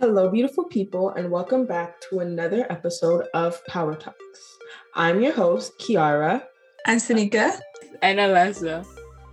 Hello, beautiful people, and welcome back to another episode of Power Talks. I'm your host, Kiara. And Sanika. And Alessa.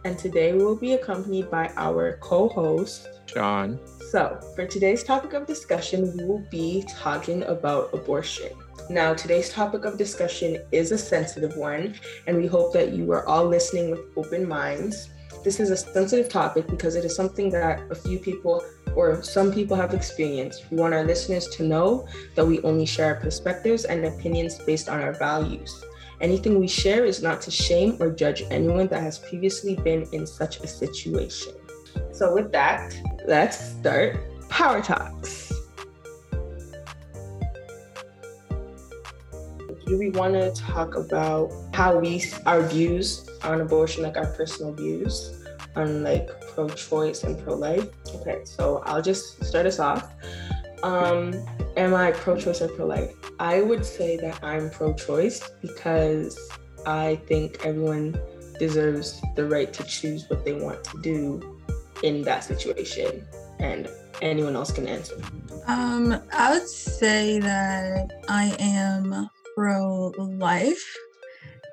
And today we'll be accompanied by our co host, John. So, for today's topic of discussion, we will be talking about abortion. Now, today's topic of discussion is a sensitive one, and we hope that you are all listening with open minds. This is a sensitive topic because it is something that a few people or some people have experienced. We want our listeners to know that we only share our perspectives and opinions based on our values. Anything we share is not to shame or judge anyone that has previously been in such a situation. So, with that, let's start Power Talks. Do we want to talk about how we, our views on abortion, like our personal views on like pro choice and pro life? Okay, so I'll just start us off. Um, am I pro choice or pro life? I would say that I'm pro choice because I think everyone deserves the right to choose what they want to do in that situation. And anyone else can answer. Um, I would say that I am pro life,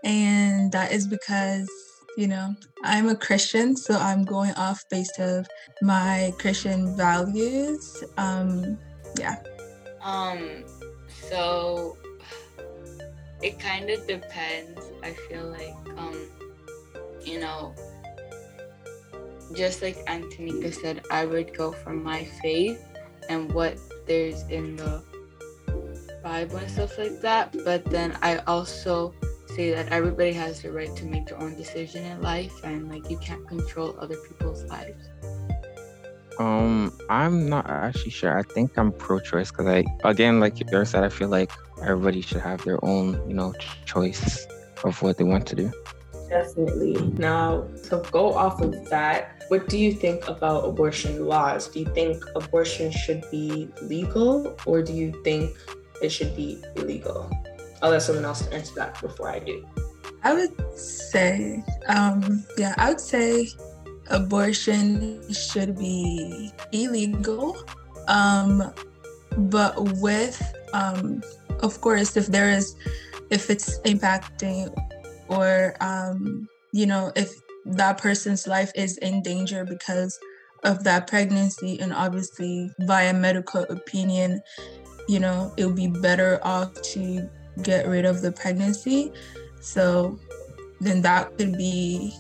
and that is because you know i'm a christian so i'm going off based of my christian values um yeah. Um so it kind of depends i feel like um you know just like antonika said i would go for my faith and what there's in the bible and stuff like that but then i also say that everybody has the right to make their own decision in life and like you can't control other people's lives. Um i'm not actually sure. I think i'm pro-choice because i again like you said i feel like everybody should have their own you know choice of what they want to do. Definitely. Now to go off of that what do you think about abortion laws? Do you think abortion should be legal or do you think it should be illegal I'll let someone else answer that before I do. I would say, um, yeah, I would say abortion should be illegal, um, but with, um, of course, if there is, if it's impacting or, um, you know, if that person's life is in danger because of that pregnancy, and obviously, via medical opinion, you know, it would be better off to get rid of the pregnancy. So then that could be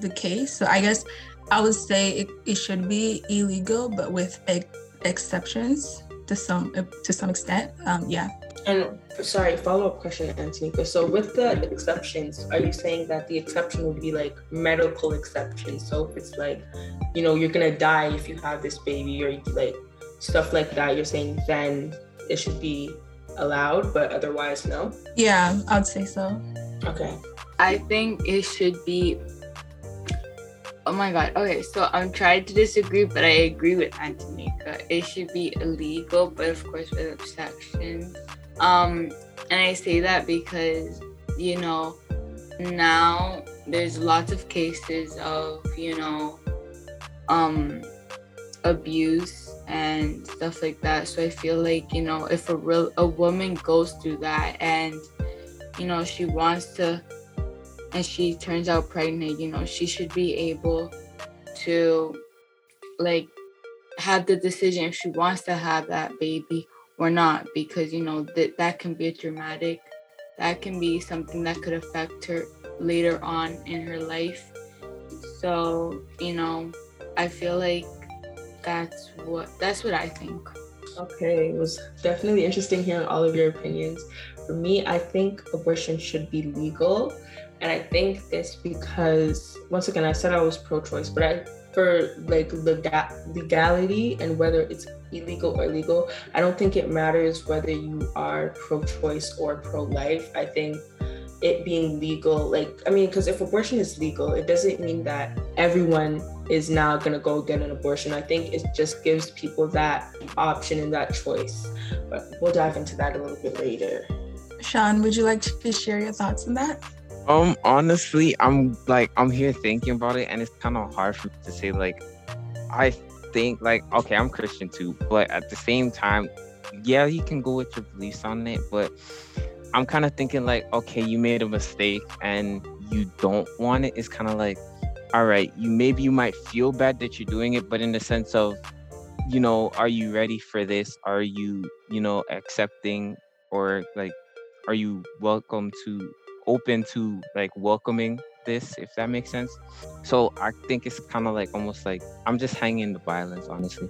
the case. So I guess I would say it, it should be illegal, but with ex- exceptions to some to some extent. Um, yeah. And sorry, follow up question, Antonika. So with the exceptions, are you saying that the exception would be like medical exceptions? So if it's like, you know, you're gonna die if you have this baby, or like stuff like that, you're saying then it should be allowed, but otherwise, no? Yeah, I'd say so. Okay. I think it should be. Oh my god. Okay, so I'm trying to disagree, but I agree with Antonika. It should be illegal, but of course with exceptions. Um, and I say that because you know now there's lots of cases of you know um abuse and stuff like that. So I feel like, you know, if a real a woman goes through that and you know, she wants to and she turns out pregnant, you know, she should be able to like have the decision if she wants to have that baby or not because you know that that can be dramatic that can be something that could affect her later on in her life so you know i feel like that's what that's what I think. Okay, it was definitely interesting hearing all of your opinions. For me, I think abortion should be legal. And I think this because once again I said I was pro-choice, but I for like legality and whether it's illegal or legal, I don't think it matters whether you are pro-choice or pro-life. I think it being legal, like I mean, because if abortion is legal, it doesn't mean that everyone is now going to go get an abortion. I think it just gives people that option and that choice. But we'll dive into that a little bit later. Sean, would you like to share your thoughts on that? Um, honestly, I'm like I'm here thinking about it, and it's kind of hard for me to say. Like, I think like okay, I'm Christian too, but at the same time, yeah, you can go with your beliefs on it, but I'm kind of thinking like, okay, you made a mistake and you don't want it. It's kind of like, all right, you maybe you might feel bad that you're doing it, but in the sense of, you know, are you ready for this? Are you, you know, accepting or like, are you welcome to open to like welcoming this, if that makes sense? So I think it's kind of like almost like I'm just hanging the violence, honestly.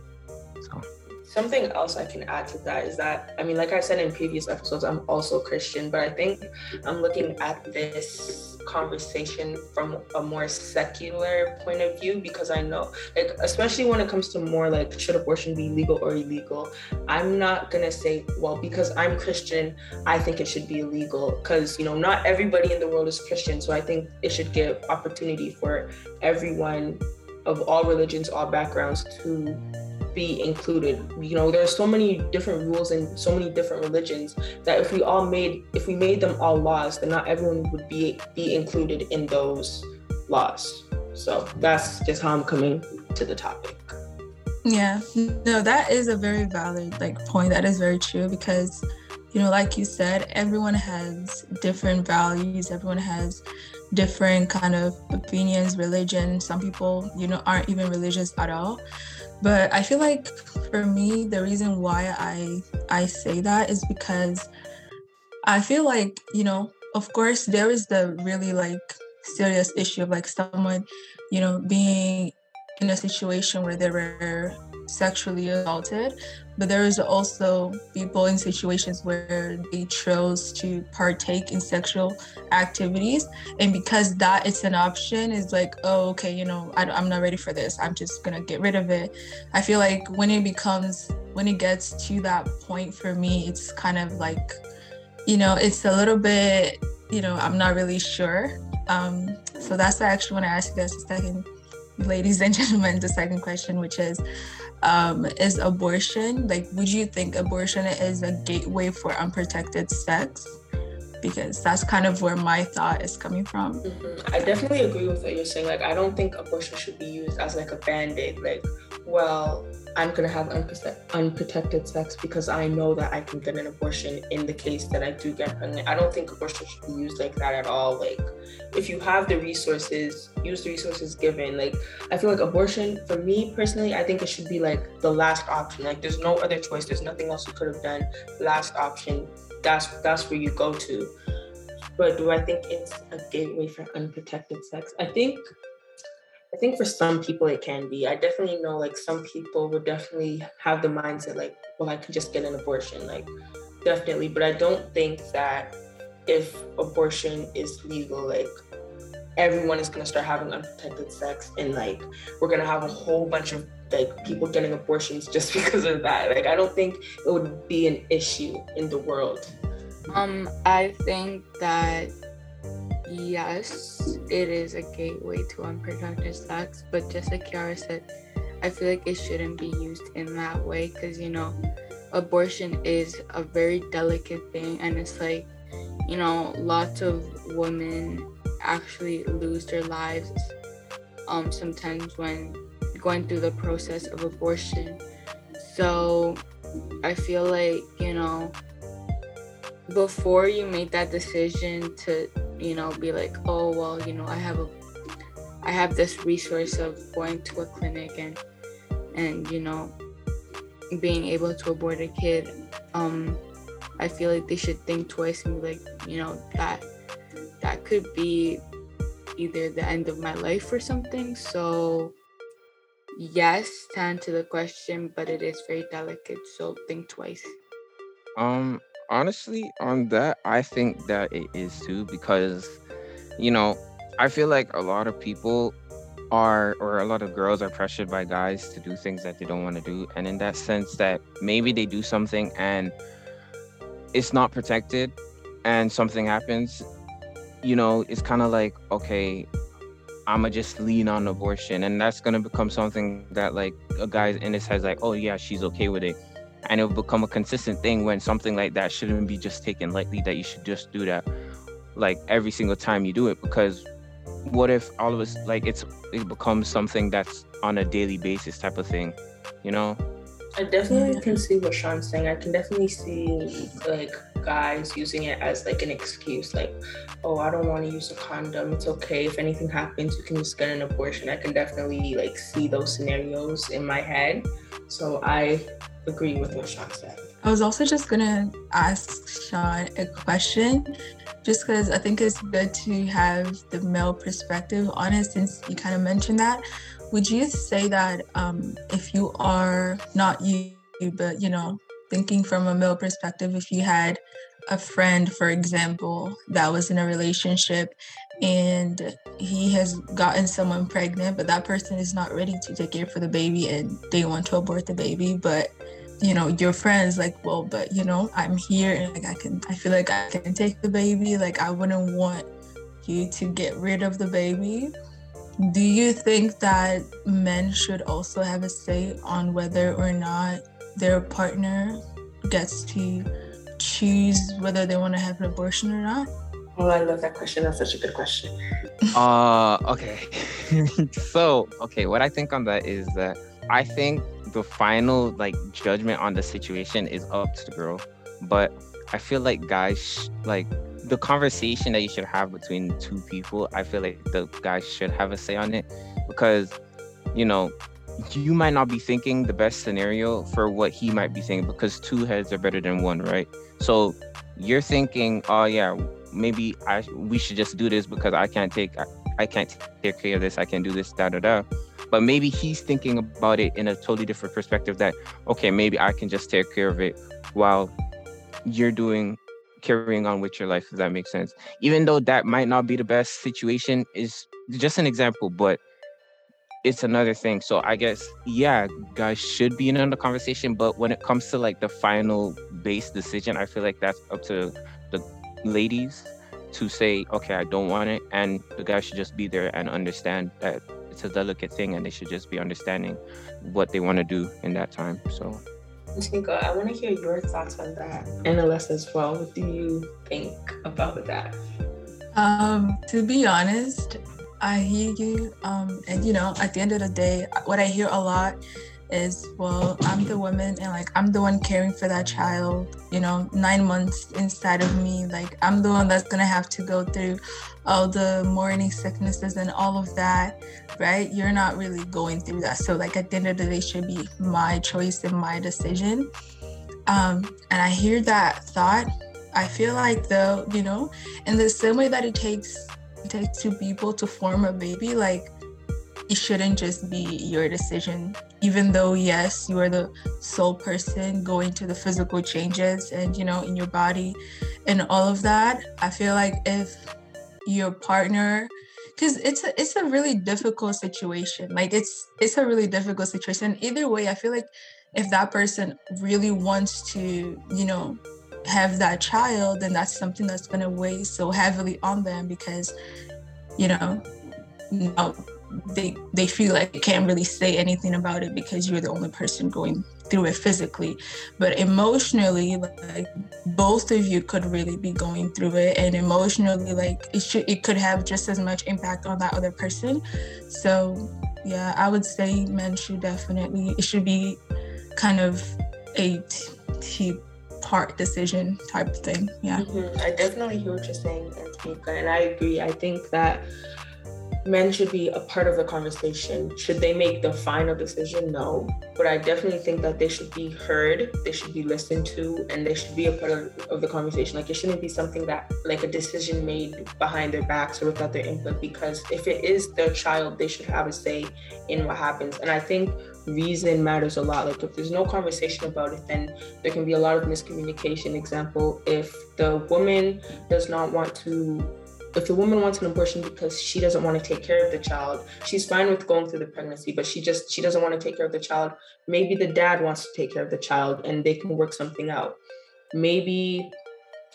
So something else I can add to that is that I mean, like I said in previous episodes, I'm also Christian, but I think I'm looking at this conversation from a more secular point of view because I know, like, especially when it comes to more like should abortion be legal or illegal, I'm not gonna say, well, because I'm Christian, I think it should be illegal because you know not everybody in the world is Christian, so I think it should give opportunity for everyone of all religions, all backgrounds to be included. You know, there's so many different rules and so many different religions that if we all made if we made them all laws, then not everyone would be be included in those laws. So that's just how I'm coming to the topic. Yeah. No, that is a very valid like point. That is very true because you know, like you said, everyone has different values, everyone has different kind of opinions, religion. Some people, you know, aren't even religious at all. But I feel like for me, the reason why I I say that is because I feel like, you know, of course there is the really like serious issue of like someone, you know, being in a situation where they were sexually assaulted, but there is also people in situations where they chose to partake in sexual activities, and because that it's an option, is like, oh, okay, you know, I, I'm not ready for this. I'm just gonna get rid of it. I feel like when it becomes when it gets to that point for me, it's kind of like, you know, it's a little bit, you know, I'm not really sure. Um, so that's why I actually want to ask you guys a second ladies and gentlemen, the second question, which is um, is abortion like would you think abortion is a gateway for unprotected sex? Because that's kind of where my thought is coming from. Mm-hmm. i definitely agree with what you're saying. Like i don't think abortion should be used as like a band-aid. Like well I'm gonna have unprotected sex because I know that I can get an abortion in the case that I do get pregnant. I don't think abortion should be used like that at all. Like, if you have the resources, use the resources given. Like, I feel like abortion, for me personally, I think it should be like the last option. Like, there's no other choice. There's nothing else you could have done. Last option. That's that's where you go to. But do I think it's a gateway for unprotected sex? I think I think for some people it can be. I definitely know like some people would definitely have the mindset like, well, I could just get an abortion, like definitely. But I don't think that if abortion is legal, like everyone is gonna start having unprotected sex and like we're gonna have a whole bunch of like people getting abortions just because of that. Like I don't think it would be an issue in the world. Um, I think that yes, it is a gateway to unprotected sex, but just like Kiara said, I feel like it shouldn't be used in that way because you know, abortion is a very delicate thing, and it's like, you know, lots of women actually lose their lives um sometimes when going through the process of abortion. So I feel like, you know, before you make that decision to you know be like oh well you know i have a i have this resource of going to a clinic and and you know being able to abort a kid um i feel like they should think twice and be like you know that that could be either the end of my life or something. So yes to answer the question but it is very delicate so think twice. Um honestly, on that, I think that it is too because, you know, I feel like a lot of people are, or a lot of girls are pressured by guys to do things that they don't want to do. And in that sense, that maybe they do something and it's not protected and something happens, you know, it's kind of like, okay, I'ma just lean on abortion. And that's gonna become something that like a guy in his head like, oh yeah, she's okay with it and it will become a consistent thing when something like that shouldn't be just taken lightly that you should just do that like every single time you do it because what if all of us like it's it becomes something that's on a daily basis type of thing you know I definitely can see what Sean's saying. I can definitely see like guys using it as like an excuse, like, oh, I don't want to use a condom. It's okay. If anything happens, you can just get an abortion. I can definitely like see those scenarios in my head. So I agree with what Sean said. I was also just gonna ask Sean a question, just because I think it's good to have the male perspective on it since you kind of mentioned that. Would you say that um, if you are not you, but you know, thinking from a male perspective, if you had a friend, for example, that was in a relationship and he has gotten someone pregnant, but that person is not ready to take care for the baby and they want to abort the baby, but you know, your friends like, well, but you know, I'm here and like I can I feel like I can take the baby. Like I wouldn't want you to get rid of the baby. Do you think that men should also have a say on whether or not their partner gets to choose whether they want to have an abortion or not? Oh, I love that question. That's such a good question. uh okay. so, okay, what I think on that is that I think the final like judgment on the situation is up to the girl, but I feel like guys like the conversation that you should have between two people, I feel like the guy should have a say on it because, you know, you might not be thinking the best scenario for what he might be thinking because two heads are better than one, right? So you're thinking, oh yeah, maybe I we should just do this because I can't take I, I can't take care of this, I can't do this, da da da. But maybe he's thinking about it in a totally different perspective that okay, maybe I can just take care of it while you're doing carrying on with your life, if that makes sense. Even though that might not be the best situation, is just an example, but it's another thing. So I guess, yeah, guys should be in the conversation, but when it comes to like the final base decision, I feel like that's up to the ladies to say, okay, I don't want it. And the guy should just be there and understand that a delicate thing and they should just be understanding what they want to do in that time. So Tika, I want to hear your thoughts on that. And Alessa as well. What do you think about that? Um, to be honest, I hear you. Um, and you know, at the end of the day, what I hear a lot is, well, I'm the woman and like I'm the one caring for that child, you know, nine months inside of me. Like I'm the one that's gonna have to go through all the morning sicknesses and all of that, right? You're not really going through that. So like at the end of the day should be my choice and my decision. Um, and I hear that thought. I feel like though, you know, in the same way that it takes it takes two people to form a baby, like it shouldn't just be your decision. Even though yes you are the sole person going to the physical changes and you know in your body and all of that i feel like if your partner because it's a, it's a really difficult situation. Like it's it's a really difficult situation. Either way i feel like if that person really wants to you know have that child then that's something that's going to weigh so heavily on them because you know now they they feel like they can't really say anything about it because you're the only person going through it physically. But emotionally like both of you could really be going through it. And emotionally like it should it could have just as much impact on that other person. So yeah i would say men should definitely it should be kind of a t part decision type thing. Yeah. Mm-hmm. i definitely hear what you're saying and i agree. I think that men should be a part of the conversation. Should they make the final decision? No. But I definitely think that they should be heard, they should be listened to, and they should be a part of, of the conversation. Like it shouldn't be something that, like a decision made behind their backs or without their input, because if it is their child, they should have a say in what happens. And I think reason matters a lot. Like if there's no conversation about it, then there can be a lot of miscommunication. Example, if the woman does not want to if a woman wants an abortion because she doesn't want to take care of the child she's fine with going through the pregnancy but she just she doesn't want to take care of the child. Maybe the dad wants to take care of the child and they can work something out. Maybe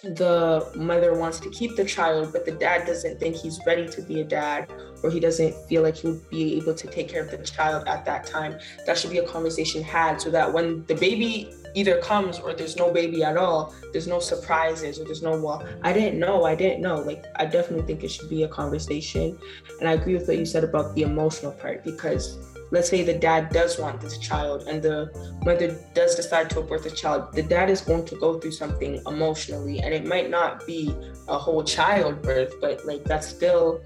the mother wants to keep the child but the dad doesn't think he's ready to be a dad or he doesn't feel like he would be able to take care of the child at that time. That should be a conversation had so that when the baby either comes or there's no baby at all. There's no surprises or there's no, well, I didn't know, I didn't know. Like, I definitely think it should be a conversation. And I agree with what you said about the emotional part because let's say the dad does want this child and the mother does decide to abort the child, the dad is going to go through something emotionally. And it might not be a whole childbirth, but like that's still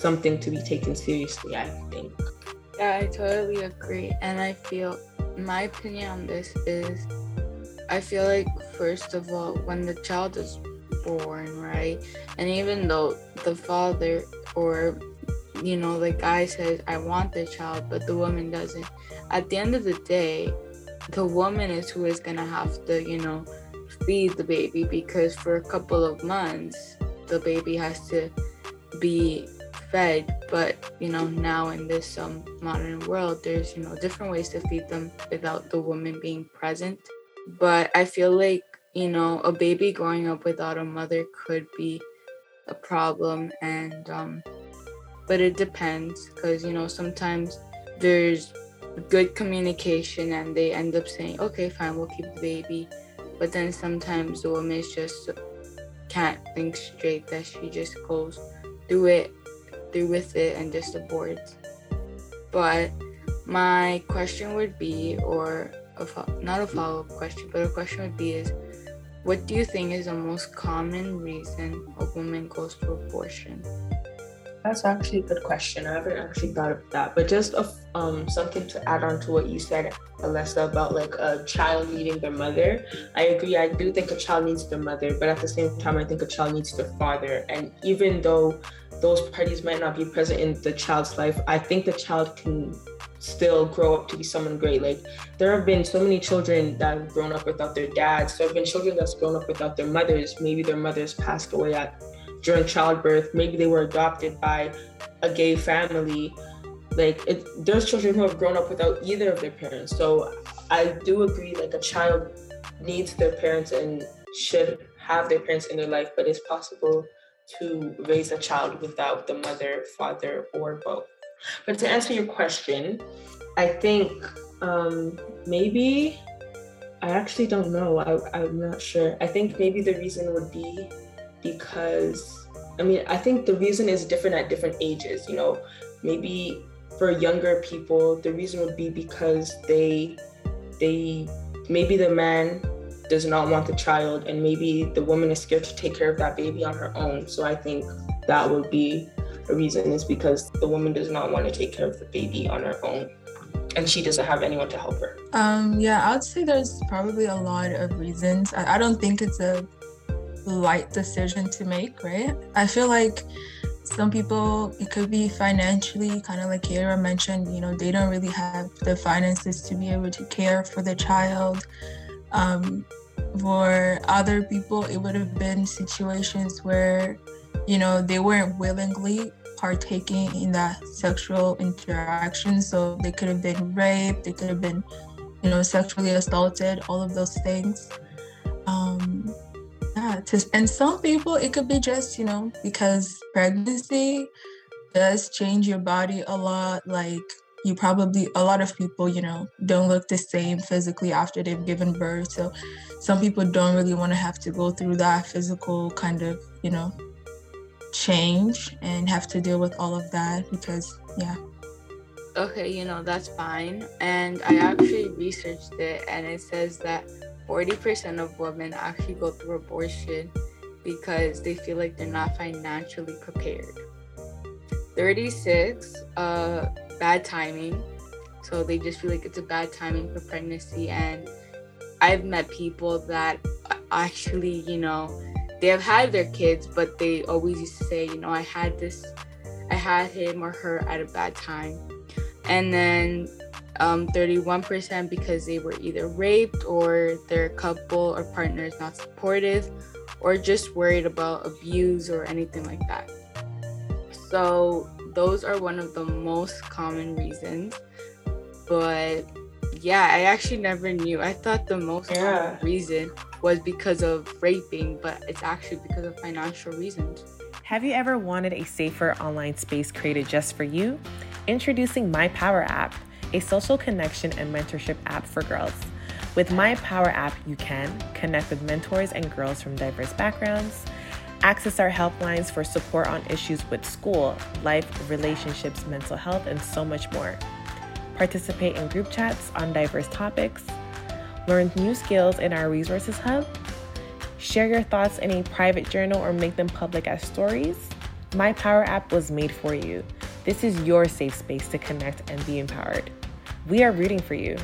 something to be taken seriously, I think. Yeah, I totally agree. And I feel my opinion on this is I feel like, first of all, when the child is born, right? And even though the father or you know, the guy says, I want the child, but the woman doesn't. At the end of the day, the woman is who is to have to, you know, feed the baby because for a couple of months, the baby has to be fed. But, you know, now in this um, modern world, there's, you know, different ways to feed them without the woman being present. But I feel like, you know, a baby growing up without a mother could be a problem. And, um, but it depends because you know sometimes there's good communication and they end up saying okay fine we'll keep the baby but then sometimes the woman is just can't think straight that she just goes through it through with it and just aborts but my question would be or a fo- not a follow-up question but a question would be is what do you think is the most common reason a woman goes to abortion that's actually a good question. I haven't actually thought of that, but just a, um, something to add on to what you said, Alessa, about like a child needing their mother. I agree. I do think a child needs their mother, but at the same time, I think a child needs their father. And even though those parties might not be present in the child's life, I think the child can still grow up to be someone great. Like there have been so many children that have grown up without their dads. There have been children that's grown up without their mothers. Maybe their mothers passed away at during childbirth. Maybe they were adopted by a gay family. Like it, there's children who have grown up without either of their parents. So I do agree, like a child needs their parents and should have their parents in their life, but it's possible to raise a child without the mother, father, or both. But to answer your question, I think um, maybe I actually don't know. I, I'm not sure. I think maybe the reason would be because I mean, I think the reason is different at different ages. You know, maybe for younger people, the reason would be because they they maybe the man does not want the child and maybe the woman is scared to take care of that baby on her own. So I think that would be reason is because the woman does not want to take care of the baby on her own and she doesn't have anyone to help her. Um yeah, I would say there's probably a lot of reasons. I, I don't think it's a light decision to make, right? I feel like some people it could be financially kind of like Kiara mentioned, you know, they don't really have the finances to be able to care for the child. Um, for other people, it would have been situations where, you know, they weren't willingly partaking in that sexual interaction. So they could have been raped, they could have been, you know, sexually assaulted, all of those things. Um, yeah to, and some people it could be just you know because pregnancy does change your body a lot like you probably a lot of people you know don't look the same physically after they've given birth so some people don't really want to have to go through that physical kind of you know change and have to deal with all of that because yeah okay you know that's fine and i actually researched it and it says that 40% of women actually go through abortion because they feel like they're not financially prepared. 36, uh, bad timing. So they just feel like it's a bad timing for pregnancy. And I've met people that actually, you know, they have had their kids, but they always used to say, you know, I had this, I had him or her at a bad time. And then um, 31% because they were either raped or their couple or partner is not supportive or just worried about abuse or anything like that. So, those are one of the most common reasons. But yeah, I actually never knew. I thought the most yeah. common reason was because of raping, but it's actually because of financial reasons. Have you ever wanted a safer online space created just for you? Introducing My Power app a social connection and mentorship app for girls. With My Power app, you can connect with mentors and girls from diverse backgrounds, access our helplines for support on issues with school, life, relationships, mental health, and so much more. participate in group chats on diverse topics, learn new skills in our resources hub, share your thoughts in a private journal or make them public as stories, My Power app was made for you. This is your safe space to connect and be empowered. We are rooting for you.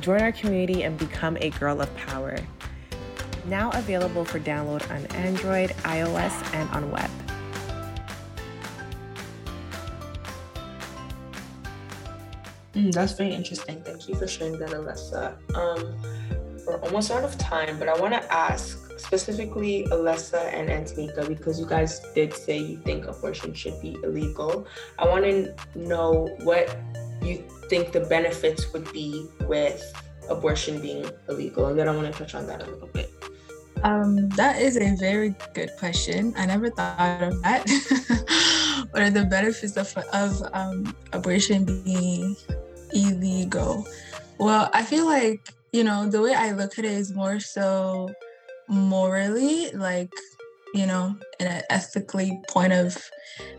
Join our community and become a girl of power. Now available for download on Android, iOS, and on web. Mm, that's very interesting. Thank you for sharing that, Alessa. Um, we're almost out of time, but I want to ask specifically Alessa and Antonika because you guys did say you think abortion should be illegal. I want to know what you think the benefits would be with abortion being illegal, and then I want to touch on that a little bit. Um, that is a very good question. I never thought of that. what are the benefits of, of um, abortion being illegal? Well, I feel like, you know, the way I look at it is more so morally, like, you know, in an ethically point of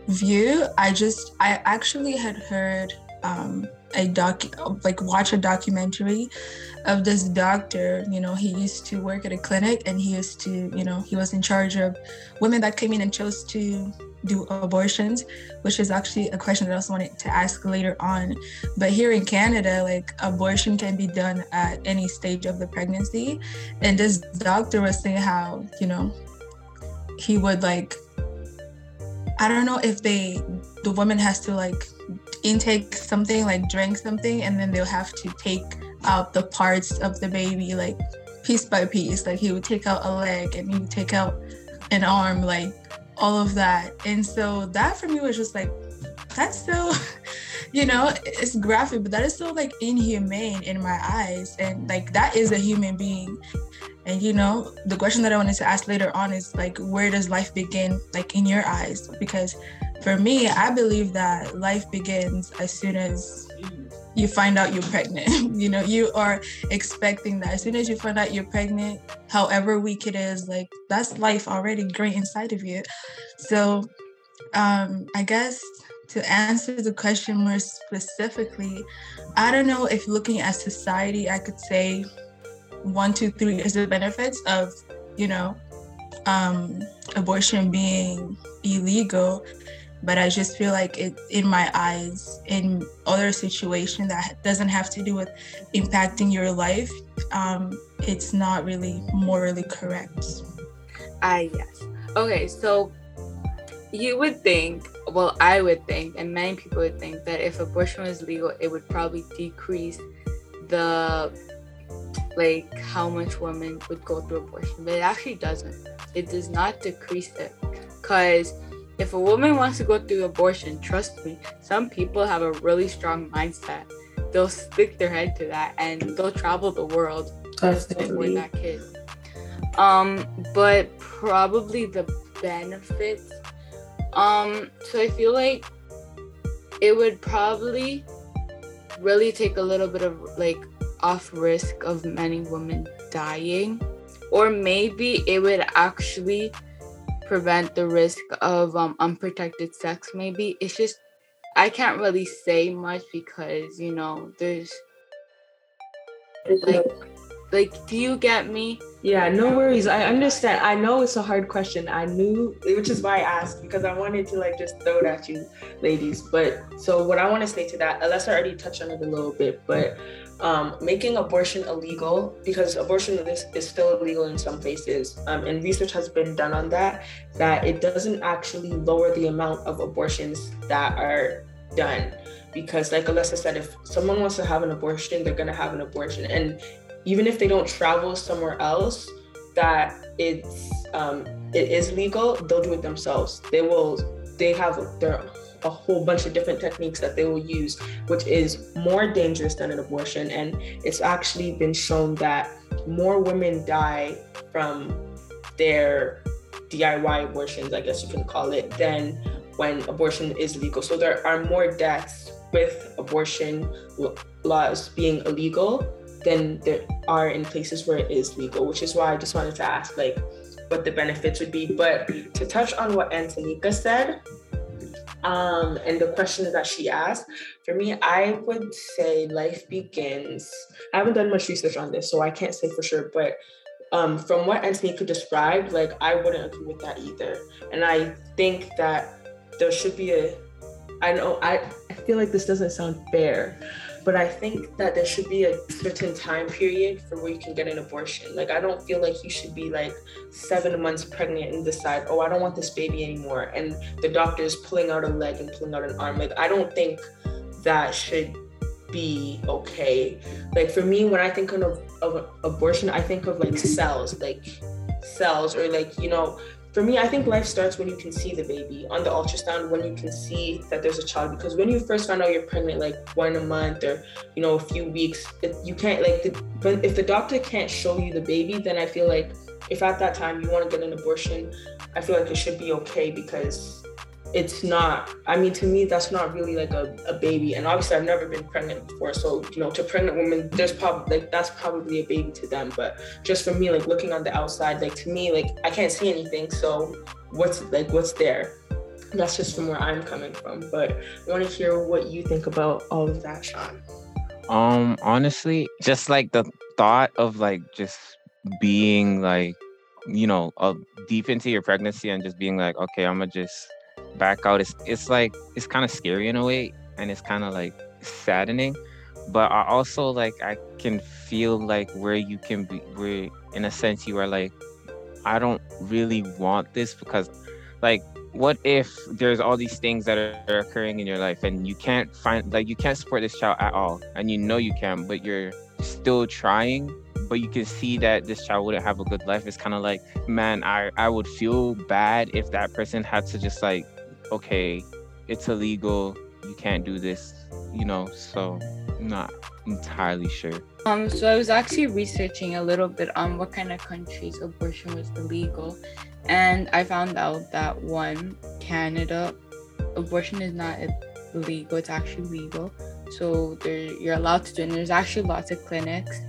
view. I just, I actually had heard um, a doc like watch a documentary of this doctor. You know he used to work at a clinic and he used to you know he was in charge of women that came in and chose to do abortions which is actually a question that i also wanted to ask later on. But here in canada like abortion can be done at any stage of the pregnancy. And this doctor was saying how you know he would like i don't know if they the woman has to like intake something like drink something and then they'll have to take out the parts of the baby like piece by piece. Like he would take out a leg and he would take out an arm like all of that. And so that for me was just like that's so you know it's graphic but that is so like inhumane in my eyes and like that is a human being and you know the question that i wanted to ask later on is like where does life begin like in your eyes because for me, I believe that life begins as soon as you find out you're pregnant. you know, you are expecting that. As soon as you find out you're pregnant, however weak it is, like that's life already great inside of you. So um, I guess to answer the question more specifically, I don't know if looking at society, I could say one, two, three is the benefits of, you know, um, abortion being illegal but I just feel like it in my eyes in other situation that doesn't have to do with impacting your life um, it's not really morally correct. Ah yes. Okay so you would think well I would think and many people would think that if abortion was legal it would probably decrease the like how much women would go through abortion but it actually doesn't it does not decrease it because if a woman wants to go through abortion, trust me, some people have a really strong mindset. They'll stick their head to that and they'll travel the world for that kid. Um, but probably the benefits. Um, so I feel like it would probably really take a little bit of like off risk of many women dying, or maybe it would actually prevent the risk of um, unprotected sex maybe. It's just i can't really say much because you know there's like like do you get me? Yeah no worries. I understand. I know it's a hard question. I knew which is why i asked because i wanted to like just throw it at you ladies. But so what i want to say to that unless i already touched on it a little bit but um, making abortion illegal because abortion is, is still illegal in some places um, and research has been done on that that it doesn't actually lower the amount of abortions that are done. Because like Alessa said if someone wants to have an abortion they're going to have an abortion. And even if they don't travel somewhere else that it's um, it is legal they'll do it themselves they will they have their a whole bunch of different techniques that they will use, which is more dangerous than an abortion. And it's actually been shown that more women die from their DIY abortions, I guess you can call it, than when abortion is legal. So there are more deaths with abortion laws being illegal than there are in places where it is legal, which is why I just wanted to ask like what the benefits would be. But to touch on what Antonika said, Um, and the question that she asked, for me, I would say life begins. I haven't done much research on this, so I can't say for sure, but um, from what Antonika described, like I wouldn't agree with that either. And I think that there should be a I know I, I feel like this doesn't sound fair, but I think that there should be a certain time period for where you can get an abortion. Like I don't feel like you should be like seven months pregnant and decide, oh, I don't want this baby anymore, and the doctor is pulling out a leg and pulling out an arm. Like I don't think that should be okay. Like for me, when I think of, of abortion, I think of like cells, like cells, or like you know, for me, I think life starts when you can see the baby on the ultrasound, when you can see that there's a child. Because when you first find out you're pregnant, like one a month or you know a few weeks, you can't like. The, if the doctor can't show you the baby, then I feel like if at that time you want to get an abortion, I feel like it should be okay because it's not i mean to me that's not really like a, a baby. And obviously i've never been pregnant before. So you know to pregnant women there's probably like that's probably a baby to them. But just for me like looking on the outside like to me like i can't see anything. So what's like what's there? That's just from where i'm coming from. But i want to hear what you think about all of that sean. Um honestly just like the thought of like just being like you know uh, deep into your pregnancy and just being like okay i'm gonna just back out it's it's like it's kind of scary in a way and it's kind of like saddening. But i also like i can feel like where you can be where in a sense you are like i don't really want this because like what if there's all these things that are occurring in your life and you can't find like you can't support this child at all and you know you can but you're still trying but you can see that this child wouldn't have a good life it's kind of like man i i would feel bad if that person had to just like okay, it's illegal, you can't do this, you know, so not entirely sure. Um, so I was actually researching a little bit on what kind of countries abortion was illegal, and I found out that one, Canada, abortion is not illegal; it's actually legal. So there, you're allowed to do, and there's actually lots of clinics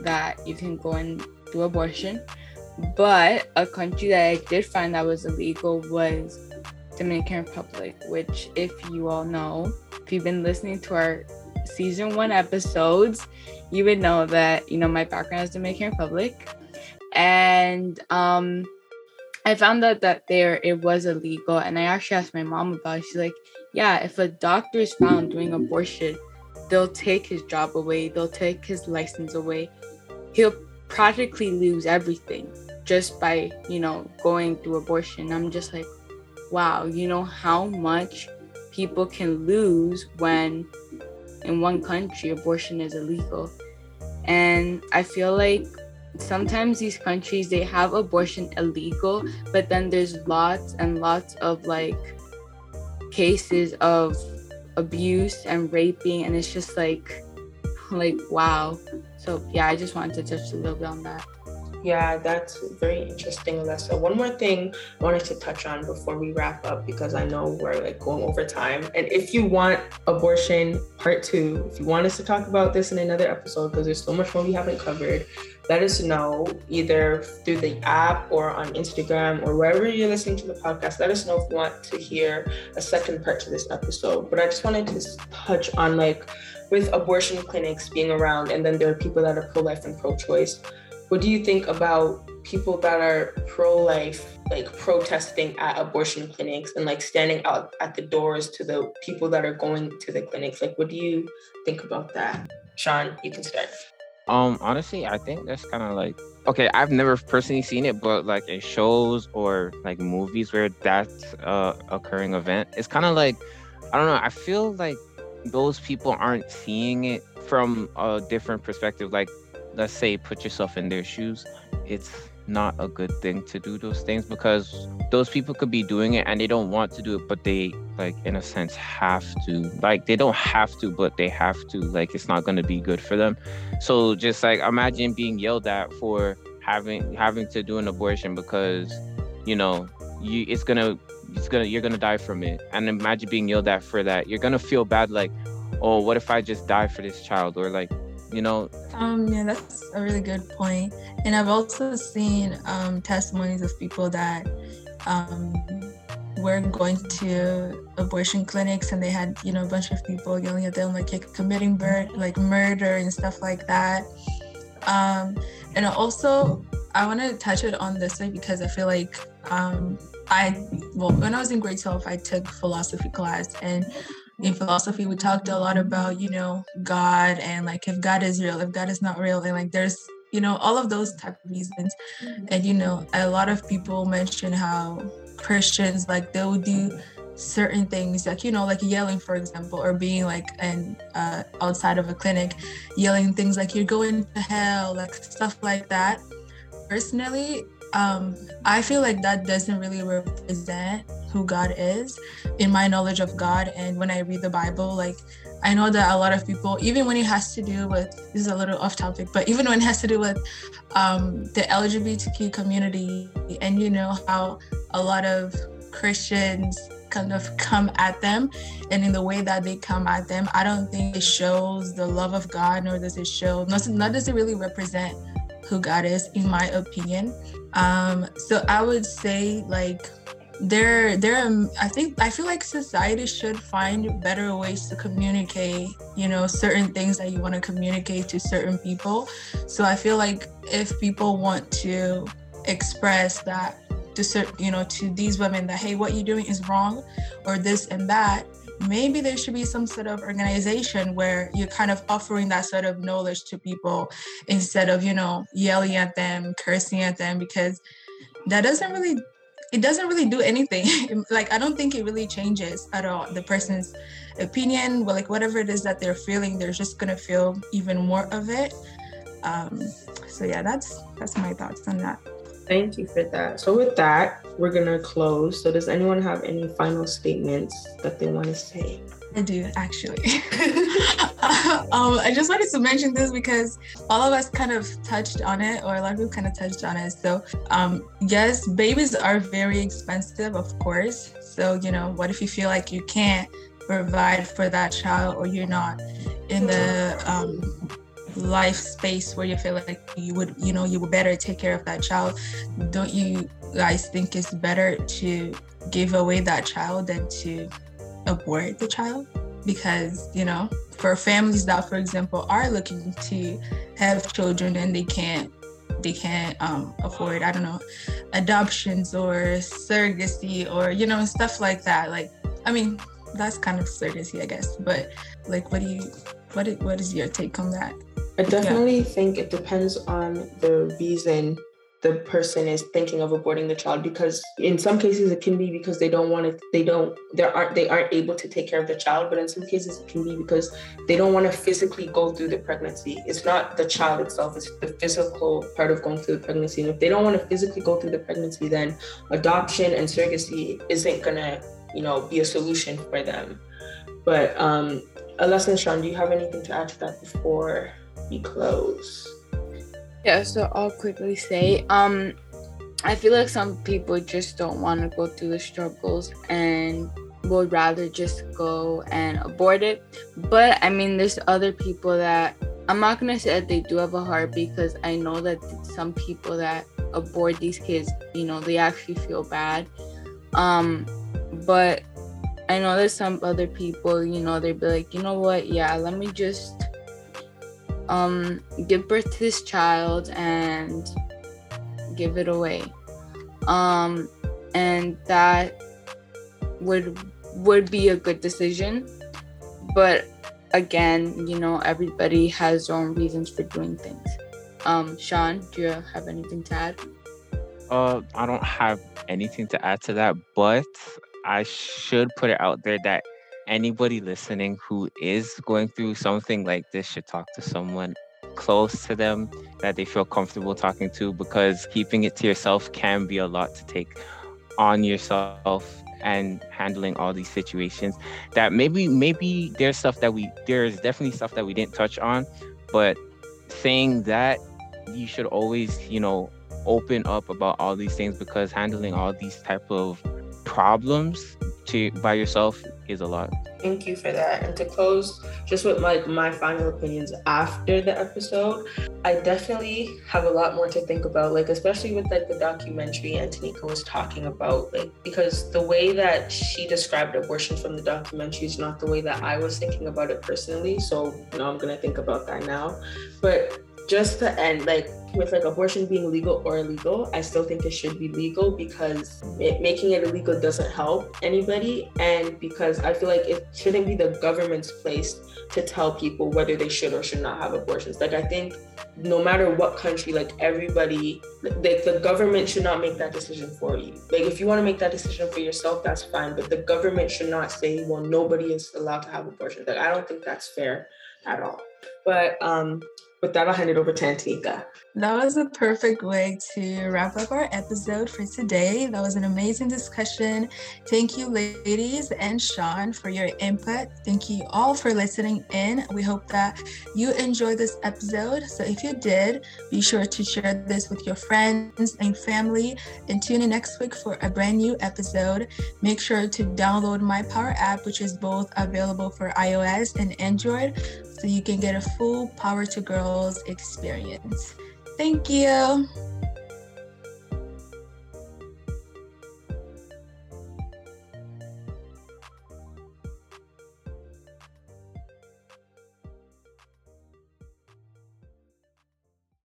that you can go and do abortion. But a country that I did find that was illegal was Dominican Republic, which, if you all know, if you've been listening to our season one episodes, you would know that, you know, my background is Dominican Republic. And um, I found out that there it was illegal. And I actually asked my mom about it. She's like, yeah, if a doctor is found doing abortion, they'll take his job away, they'll take his license away. He'll practically lose everything just by, you know, going through abortion. I'm just like, wow, you know how much people can lose when in one country abortion is illegal. And I feel like sometimes these countries they have abortion illegal, but then there's lots and lots of like cases of abuse and raping and it's just like like wow. So yeah, I just wanted to touch a little bit on that. Yeah, that's very interesting, Alessa. One more thing I wanted to touch on before we wrap up because I know we're like going over time. And if you want abortion part two, if you want us to talk about this in another episode, because there's so much more we haven't covered, let us know either through the app or on Instagram or wherever you're listening to the podcast. Let us know if you want to hear a second part to this episode. But I just wanted to touch on like with abortion clinics being around, and then there are people that are pro life and pro choice what do you think about people that are pro-life like protesting at abortion clinics and like standing out at the doors to the people that are going to the clinics? Like what do you think about that? Sean you can start. Um honestly i think that's kind of like okay i've never personally seen it but like in shows or like movies where that's a occurring event it's kind of like i don't know i feel like those people aren't seeing it from a different perspective like let's say put yourself in their shoes it's not a good thing to do those things because those people could be doing it and they don't want to do it but they like in a sense have to. Like they don't have to but they have to. Like it's not going to be good for them. So just like imagine being yelled at for having having to do an abortion because you know you it's gonna it's gonna you're gonna die from it. And imagine being yelled at for that. You're gonna feel bad like oh what if i just die for this child? Or like you know um yeah that's a really good point and i've also seen um testimonies of people that um were going to abortion clinics and they had, you know, a bunch of people yelling at them like committing bur- like murder and stuff like that. Um, and also, I want to touch it on this way because I feel like um, I, well, when I was in grade 12, I took philosophy class and in philosophy we talked a lot about you know god and like if god is real if god is not real and like there's you know all of those type of reasons. And you know a lot of people mention how christians like they will do certain things like you know like yelling for example or being like and uh, outside of a clinic yelling things like you're going to hell like stuff like that. Personally um i feel like that doesn't really represent who god is in my knowledge of god and when i read the bible like I know that a lot of people, even when it has to do with, this is a little off topic, but even when it has to do with um, the LGBTQ community, and you know how a lot of Christians kind of come at them, and in the way that they come at them, I don't think it shows the love of God, nor does it show, not, not does it really represent who God is, in my opinion. Um, so I would say, like, there there um, i think i feel like society should find better ways to communicate you know certain things that you want to communicate to certain people. So i feel like if people want to express that to certain you know to these women that hey what you're doing is wrong or this and that maybe there should be some sort of organization where you're kind of offering that sort of knowledge to people instead of you know yelling at them cursing at them because that doesn't really it doesn't really do anything. like I don't think it really changes at all the person's opinion, but like whatever it is that they're feeling, they're just gonna feel even more of it. Um, so yeah, that's that's my thoughts on that. Thank you for that. So with that, we're gonna close. So does anyone have any final statements that they want to say? I do actually. um, I just wanted to mention this because all of us kind of touched on it, or a lot of people kind of touched on it. So, um, yes, babies are very expensive, of course. So, you know, what if you feel like you can't provide for that child, or you're not in the um, life space where you feel like you would, you know, you would better take care of that child? Don't you guys think it's better to give away that child than to abort the child because you know for families that for example are looking to have children and they can't they can't um, afford i don't know adoptions or surrogacy or you know stuff like that like i mean that's kind of surrogacy i guess but like what do you what is, what is your take on that i definitely yeah. think it depends on the reason the person is thinking of aborting the child because in some cases it can be because they don't want to they don't they aren't they aren't able to take care of the child but in some cases it can be because they don't want to physically go through the pregnancy. It's not the child itself it's the physical part of going through the pregnancy and if they don't want to physically go through the pregnancy then adoption and surrogacy isn't gonna you know be a solution for them. But um Alessa Sean do you have anything to add to that before we close yeah, so I'll quickly say, um, I feel like some people just don't want to go through the struggles and would rather just go and abort it. But I mean, there's other people that I'm not gonna say that they do have a heart because I know that some people that abort these kids, you know, they actually feel bad. Um, but I know there's some other people, you know, they'd be like, you know what, yeah, let me just um, give birth to this child and give it away. Um, and that would would be a good decision. But again, you know, everybody has their own reasons for doing things. Um, Sean, do you have anything to add? Uh, I don't have anything to add to that, but I should put it out there that anybody listening who is going through something like this should talk to someone close to them that they feel comfortable talking to because keeping it to yourself can be a lot to take on yourself and handling all these situations that maybe maybe there's stuff that we there's definitely stuff that we didn't touch on but saying that you should always you know open up about all these things because handling all these type of problems to by yourself is a lot. Thank you for that. And to close, just with like my final opinions after the episode, I definitely have a lot more to think about, like especially with like the documentary Antonika was talking about, like because the way that she described abortion from the documentary is not the way that I was thinking about it personally. So you know, I'm gonna think about that now. But just to end, like with like abortion being legal or illegal, I still think it should be legal because it, making it illegal doesn't help anybody, and because I feel like it shouldn't be the government's place to tell people whether they should or should not have abortions. Like I think no matter what country, like everybody, like the government should not make that decision for you. Like if you want to make that decision for yourself, that's fine. But the government should not say, well, nobody is allowed to have abortions. Like I don't think that's fair at all. But um, with that, I'll hand it over to Antonika. That was a perfect way to wrap up our episode for today. That was an amazing discussion. Thank you, ladies and Sean, for your input. Thank you all for listening in. We hope that you enjoyed this episode. So, if you did, be sure to share this with your friends and family and tune in next week for a brand new episode. Make sure to download my Power app, which is both available for iOS and Android so you can get a full Power to Girls experience. Thank you.